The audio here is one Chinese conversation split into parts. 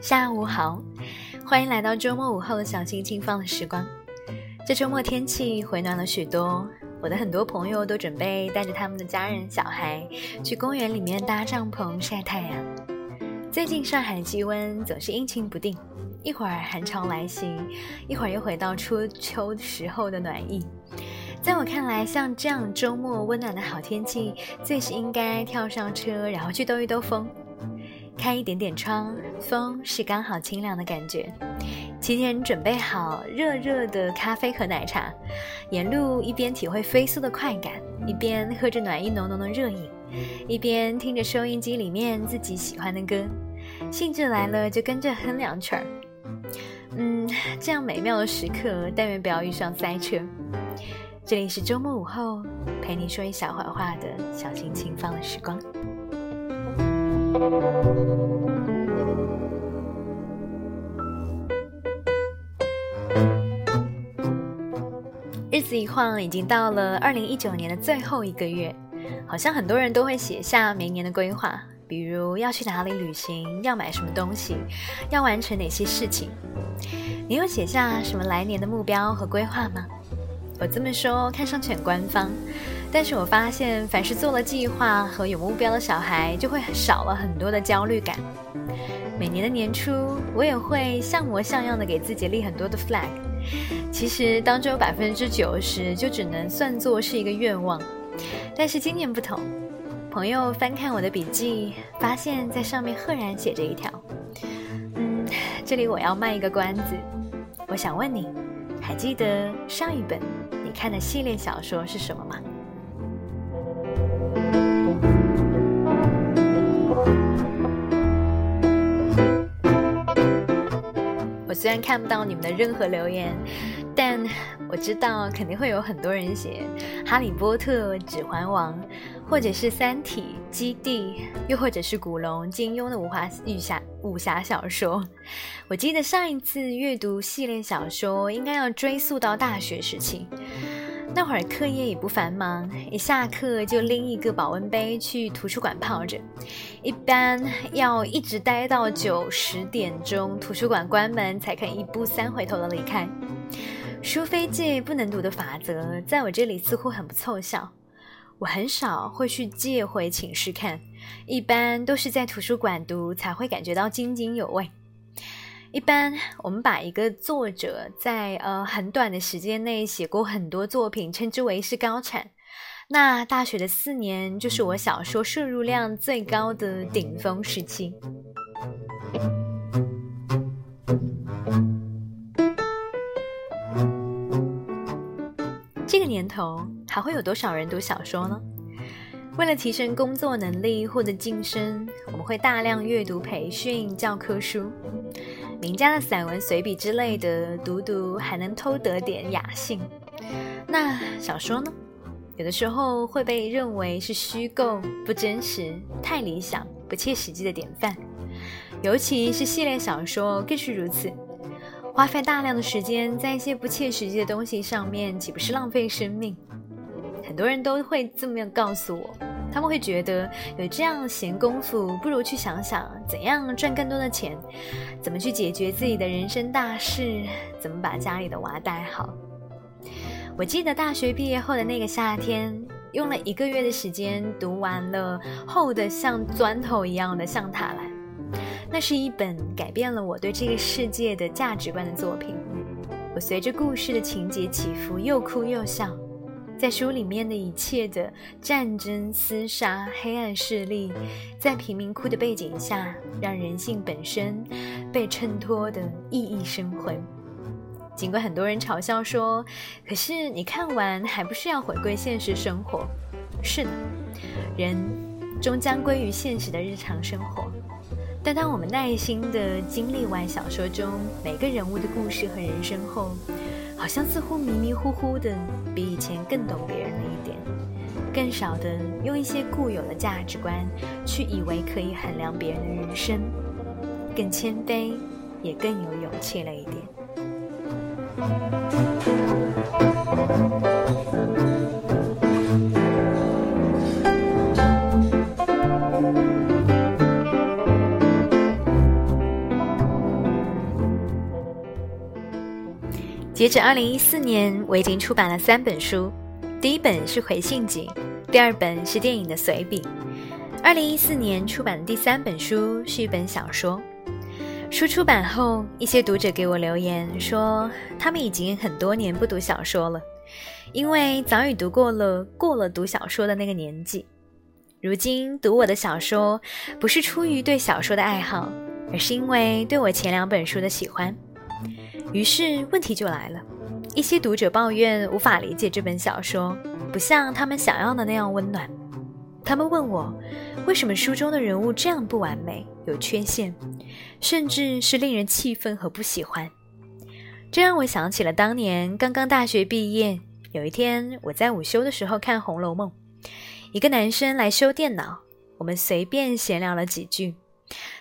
下午好，欢迎来到周末午后的小心轻放的时光。这周末天气回暖了许多，我的很多朋友都准备带着他们的家人、小孩去公园里面搭帐篷晒太阳。最近上海气温总是阴晴不定，一会儿寒潮来袭，一会儿又回到初秋时候的暖意。在我看来，像这样周末温暖的好天气，最是应该跳上车，然后去兜一兜风。开一点点窗，风是刚好清凉的感觉。提前准备好热热的咖啡和奶茶，沿路一边体会飞速的快感，一边喝着暖意浓浓的热饮，一边听着收音机里面自己喜欢的歌，兴致来了就跟着哼两曲儿。嗯，这样美妙的时刻，但愿不要遇上塞车。这里是周末午后，陪你说一小会儿话的小心轻放的时光。日子一晃，已经到了二零一九年的最后一个月，好像很多人都会写下明年的规划，比如要去哪里旅行，要买什么东西，要完成哪些事情。你有写下什么来年的目标和规划吗？我这么说看上去很官方。但是我发现，凡是做了计划和有目标的小孩，就会少了很多的焦虑感。每年的年初，我也会像模像样的给自己立很多的 flag。其实当中有百分之九十就只能算作是一个愿望。但是今年不同，朋友翻看我的笔记，发现在上面赫然写着一条。嗯，这里我要卖一个关子。我想问你，还记得上一本你看的系列小说是什么吗？我虽然看不到你们的任何留言，但我知道肯定会有很多人写《哈利波特》《指环王》，或者是《三体》《基地》，又或者是古龙、金庸的武侠武侠小说。我记得上一次阅读系列小说，应该要追溯到大学时期。那会儿课业也不繁忙，一下课就拎一个保温杯去图书馆泡着，一般要一直待到九十点钟，图书馆关门才肯一步三回头的离开。书非借不能读的法则，在我这里似乎很不凑效。我很少会去借回寝室看，一般都是在图书馆读才会感觉到津津有味。一般我们把一个作者在呃很短的时间内写过很多作品，称之为是高产。那大学的四年就是我小说摄入量最高的顶峰时期。头还会有多少人读小说呢？为了提升工作能力或者晋升，我们会大量阅读培训教科书。名家的散文、随笔之类的，读读还能偷得点雅兴。那小说呢？有的时候会被认为是虚构、不真实、太理想、不切实际的典范。尤其是系列小说更是如此。花费大量的时间在一些不切实际的东西上面，岂不是浪费生命？很多人都会这么样告诉我。他们会觉得有这样闲工夫，不如去想想怎样赚更多的钱，怎么去解决自己的人生大事，怎么把家里的娃带好。我记得大学毕业后的那个夏天，用了一个月的时间读完了厚的像砖头一样的《象塔兰》，那是一本改变了我对这个世界的价值观的作品。我随着故事的情节起伏，又哭又笑。在书里面的一切的战争、厮杀、黑暗势力，在贫民窟的背景下，让人性本身被衬托的熠熠生辉。尽管很多人嘲笑说：“可是你看完还不是要回归现实生活？”是的，人终将归于现实的日常生活。但当我们耐心的经历完小说中每个人物的故事和人生后，好像似乎迷迷糊糊的，比以前更懂别人了一点，更少的用一些固有的价值观去以为可以衡量别人的人生，更谦卑，也更有勇气了一点。截止二零一四年，我已经出版了三本书，第一本是回信集，第二本是电影的随笔。二零一四年出版的第三本书是一本小说。书出版后，一些读者给我留言说，他们已经很多年不读小说了，因为早已读过了过了读小说的那个年纪。如今读我的小说，不是出于对小说的爱好，而是因为对我前两本书的喜欢。于是问题就来了，一些读者抱怨无法理解这本小说，不像他们想要的那样温暖。他们问我，为什么书中的人物这样不完美、有缺陷，甚至是令人气愤和不喜欢？这让我想起了当年刚刚大学毕业，有一天我在午休的时候看《红楼梦》，一个男生来修电脑，我们随便闲聊了几句。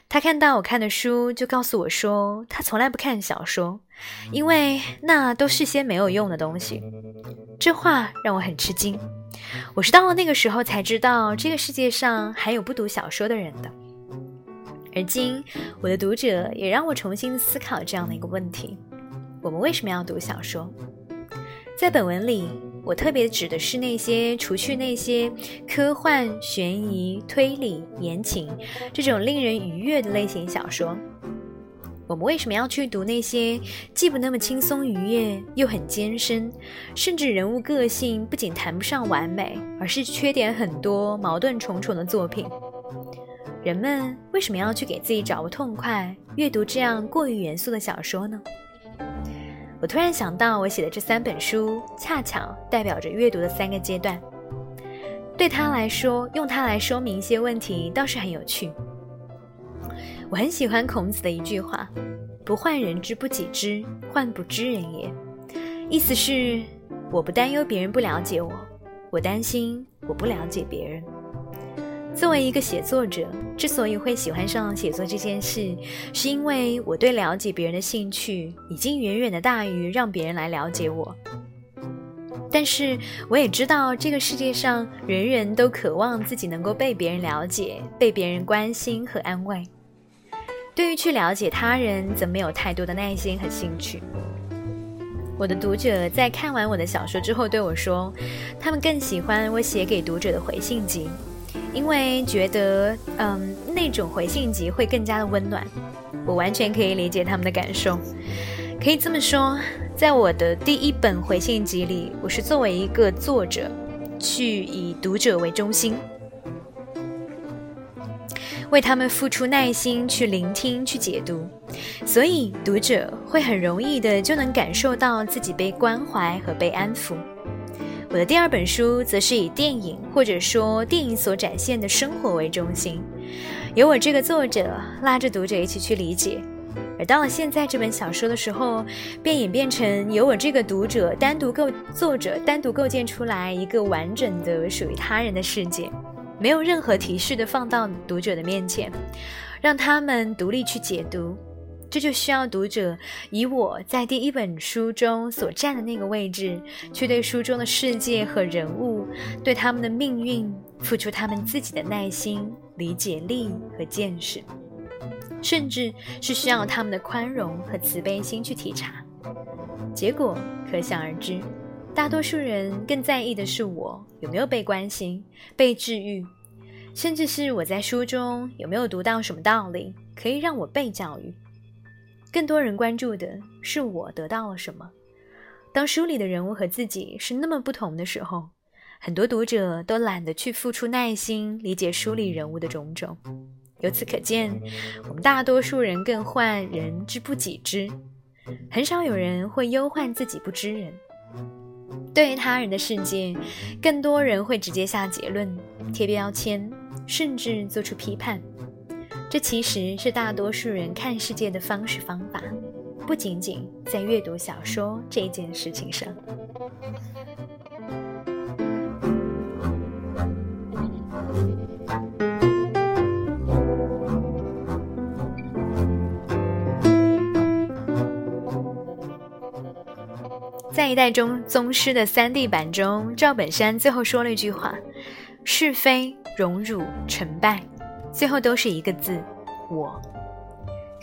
他看到我看的书，就告诉我说，他从来不看小说，因为那都是些没有用的东西。这话让我很吃惊。我是到了那个时候才知道，这个世界上还有不读小说的人的。而今，我的读者也让我重新思考这样的一个问题：我们为什么要读小说？在本文里。我特别指的是那些除去那些科幻、悬疑、推理、言情这种令人愉悦的类型小说。我们为什么要去读那些既不那么轻松愉悦，又很艰深，甚至人物个性不仅谈不上完美，而是缺点很多、矛盾重重的作品？人们为什么要去给自己找个痛快，阅读这样过于严肃的小说呢？我突然想到，我写的这三本书恰巧代表着阅读的三个阶段。对他来说，用它来说明一些问题倒是很有趣。我很喜欢孔子的一句话：“不患人之不己知，患不知人也。”意思是，我不担忧别人不了解我，我担心我不了解别人。作为一个写作者，之所以会喜欢上写作这件事，是因为我对了解别人的兴趣已经远远的大于让别人来了解我。但是我也知道，这个世界上人人都渴望自己能够被别人了解、被别人关心和安慰。对于去了解他人，则没有太多的耐心和兴趣。我的读者在看完我的小说之后对我说，他们更喜欢我写给读者的回信集。因为觉得，嗯，那种回信集会更加的温暖，我完全可以理解他们的感受。可以这么说，在我的第一本回信集里，我是作为一个作者，去以读者为中心，为他们付出耐心去聆听、去解读，所以读者会很容易的就能感受到自己被关怀和被安抚。我的第二本书则是以电影或者说电影所展现的生活为中心，由我这个作者拉着读者一起去理解，而到了现在这本小说的时候，便演变成由我这个读者单独构作者单独构建出来一个完整的属于他人的世界，没有任何提示的放到读者的面前，让他们独立去解读。这就需要读者以我在第一本书中所站的那个位置，去对书中的世界和人物，对他们的命运，付出他们自己的耐心、理解力和见识，甚至是需要他们的宽容和慈悲心去体察。结果可想而知，大多数人更在意的是我有没有被关心、被治愈，甚至是我在书中有没有读到什么道理，可以让我被教育。更多人关注的是我得到了什么。当书里的人物和自己是那么不同的时候，很多读者都懒得去付出耐心理解书里人物的种种。由此可见，我们大多数人更患人之不己知，很少有人会忧患自己不知人。对于他人的世界，更多人会直接下结论、贴标签，甚至做出批判。这其实是大多数人看世界的方式方法，不仅仅在阅读小说这件事情上。在一代宗宗师的三 D 版中，赵本山最后说了一句话：“是非、荣辱、成败，最后都是一个字——我。”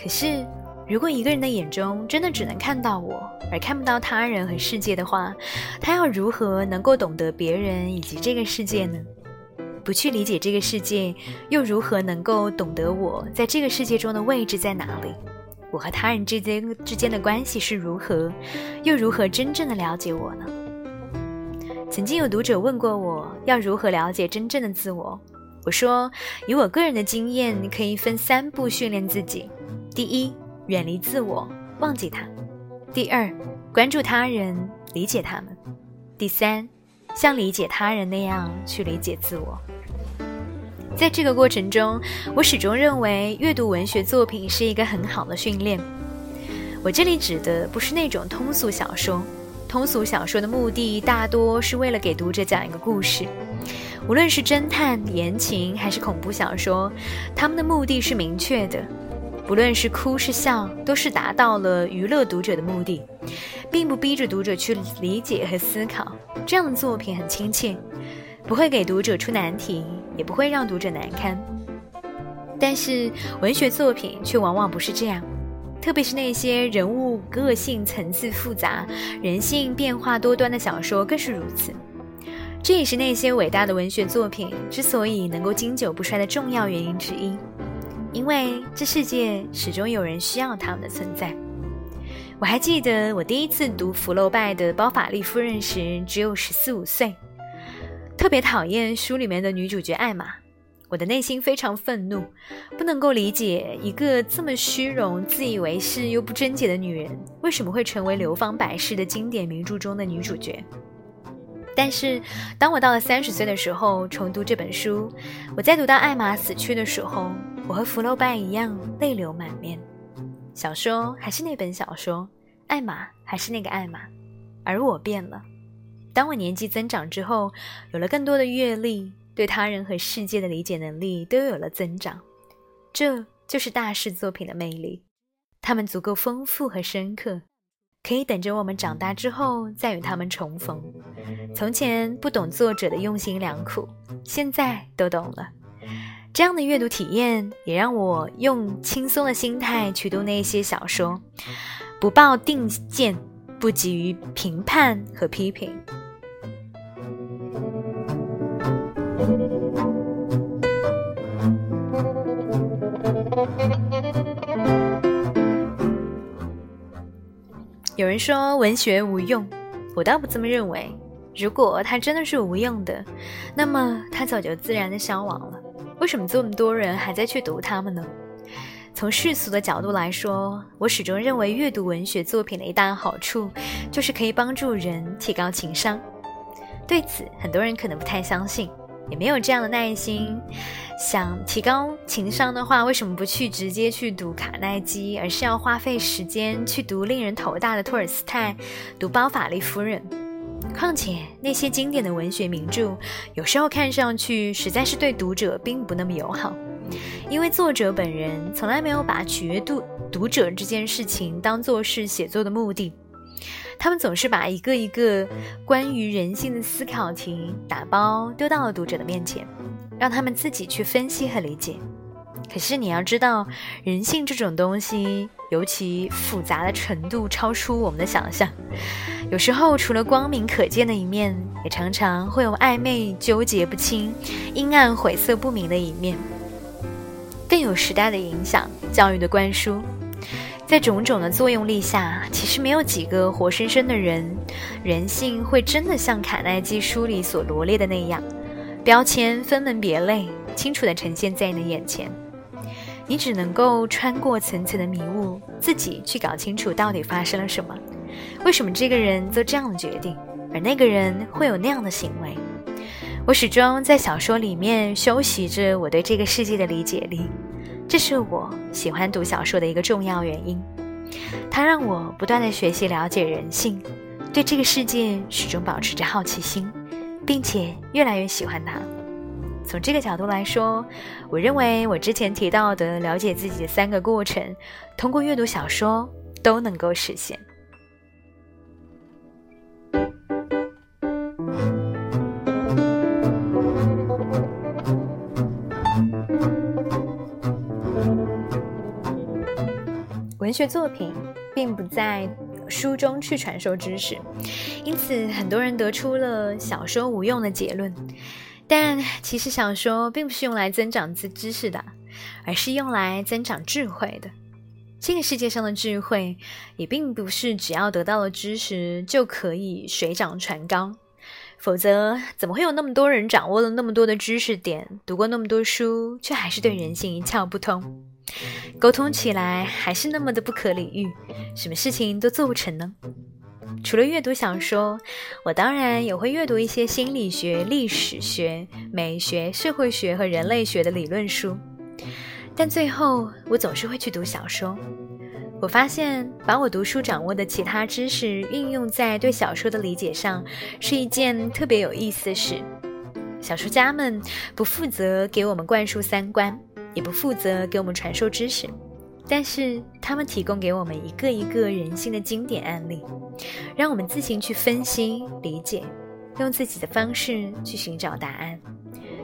可是，如果一个人的眼中真的只能看到我，而看不到他人和世界的话，他要如何能够懂得别人以及这个世界呢？不去理解这个世界，又如何能够懂得我在这个世界中的位置在哪里？我和他人之间之间的关系是如何，又如何真正的了解我呢？曾经有读者问过我要如何了解真正的自我，我说以我个人的经验，可以分三步训练自己：第一，远离自我，忘记他；第二，关注他人，理解他们；第三，像理解他人那样去理解自我。在这个过程中，我始终认为阅读文学作品是一个很好的训练。我这里指的不是那种通俗小说，通俗小说的目的大多是为了给读者讲一个故事。无论是侦探、言情还是恐怖小说，他们的目的是明确的，不论是哭是笑，都是达到了娱乐读者的目的，并不逼着读者去理解和思考。这样的作品很亲切。不会给读者出难题，也不会让读者难堪。但是文学作品却往往不是这样，特别是那些人物个性层次复杂、人性变化多端的小说更是如此。这也是那些伟大的文学作品之所以能够经久不衰的重要原因之一，因为这世界始终有人需要他们的存在。我还记得我第一次读福楼拜的《包法利夫人》时，只有十四五岁。特别讨厌书里面的女主角艾玛，我的内心非常愤怒，不能够理解一个这么虚荣、自以为是又不贞洁的女人为什么会成为流芳百世的经典名著中的女主角。但是，当我到了三十岁的时候，重读这本书，我在读到艾玛死去的时候，我和福楼拜一样泪流满面。小说还是那本小说，艾玛还是那个艾玛，而我变了。当我年纪增长之后，有了更多的阅历，对他人和世界的理解能力都有了增长。这就是大师作品的魅力，他们足够丰富和深刻，可以等着我们长大之后再与他们重逢。从前不懂作者的用心良苦，现在都懂了。这样的阅读体验也让我用轻松的心态去读那些小说，不抱定见，不急于评判和批评。有人说文学无用，我倒不这么认为。如果它真的是无用的，那么它早就自然的消亡了。为什么这么多人还在去读它们呢？从世俗的角度来说，我始终认为阅读文学作品的一大好处，就是可以帮助人提高情商。对此，很多人可能不太相信。也没有这样的耐心，想提高情商的话，为什么不去直接去读卡耐基，而是要花费时间去读令人头大的托尔斯泰，读包法利夫人？况且那些经典的文学名著，有时候看上去实在是对读者并不那么友好，因为作者本人从来没有把取悦读读者这件事情当做是写作的目的。他们总是把一个一个关于人性的思考题打包丢到了读者的面前，让他们自己去分析和理解。可是你要知道，人性这种东西，尤其复杂的程度超出我们的想象。有时候除了光明可见的一面，也常常会有暧昧纠结不清、阴暗晦涩不明的一面。更有时代的影响、教育的灌输。在种种的作用力下，其实没有几个活生生的人，人性会真的像卡耐基书里所罗列的那样，标签分门别类，清楚地呈现在你的眼前。你只能够穿过层层的迷雾，自己去搞清楚到底发生了什么，为什么这个人做这样的决定，而那个人会有那样的行为。我始终在小说里面修习着我对这个世界的理解力。这是我喜欢读小说的一个重要原因，它让我不断的学习了解人性，对这个世界始终保持着好奇心，并且越来越喜欢它。从这个角度来说，我认为我之前提到的了解自己的三个过程，通过阅读小说都能够实现。文学作品并不在书中去传授知识，因此很多人得出了小说无用的结论。但其实小说并不是用来增长知知识的，而是用来增长智慧的。这个世界上的智慧，也并不是只要得到了知识就可以水涨船高。否则，怎么会有那么多人掌握了那么多的知识点，读过那么多书，却还是对人性一窍不通？沟通起来还是那么的不可理喻，什么事情都做不成呢？除了阅读小说，我当然也会阅读一些心理学、历史学、美学、社会学和人类学的理论书，但最后我总是会去读小说。我发现，把我读书掌握的其他知识运用在对小说的理解上，是一件特别有意思的事。小说家们不负责给我们灌输三观，也不负责给我们传授知识，但是他们提供给我们一个一个人性的经典案例，让我们自行去分析、理解，用自己的方式去寻找答案。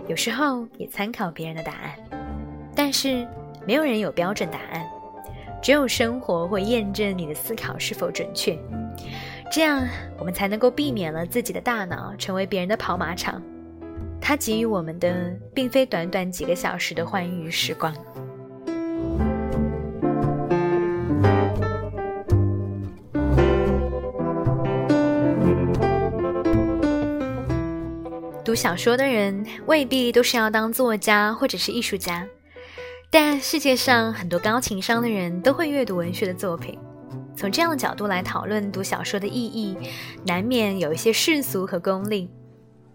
有时候也参考别人的答案，但是没有人有标准答案。只有生活会验证你的思考是否准确，这样我们才能够避免了自己的大脑成为别人的跑马场。它给予我们的并非短短几个小时的欢愉时光。读小说的人未必都是要当作家或者是艺术家。但世界上很多高情商的人都会阅读文学的作品，从这样的角度来讨论读小说的意义，难免有一些世俗和功利。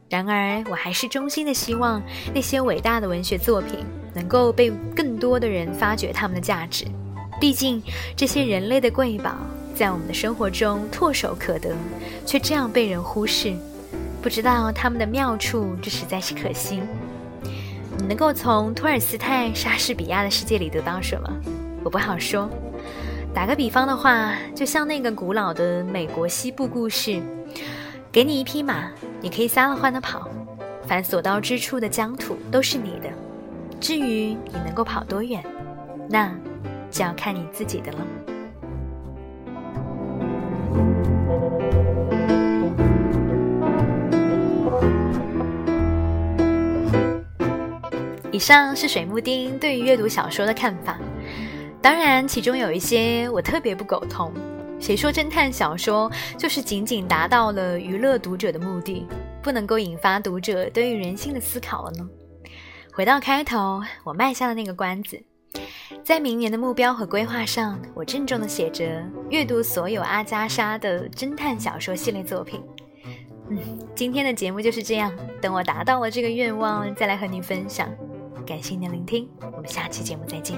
然而，我还是衷心的希望那些伟大的文学作品能够被更多的人发掘他们的价值。毕竟，这些人类的瑰宝在我们的生活中唾手可得，却这样被人忽视，不知道他们的妙处，这实在是可惜。你能够从托尔斯泰、莎士比亚的世界里得到什么？我不好说。打个比方的话，就像那个古老的美国西部故事，给你一匹马，你可以撒了欢的跑，凡所到之处的疆土都是你的。至于你能够跑多远，那就要看你自己的了。以上是水木丁对于阅读小说的看法，当然其中有一些我特别不苟同。谁说侦探小说就是仅仅达到了娱乐读者的目的，不能够引发读者对于人性的思考了呢？回到开头，我卖下的那个关子，在明年的目标和规划上，我郑重的写着阅读所有阿加莎的侦探小说系列作品。嗯，今天的节目就是这样，等我达到了这个愿望，再来和您分享。感谢您的聆听，我们下期节目再见。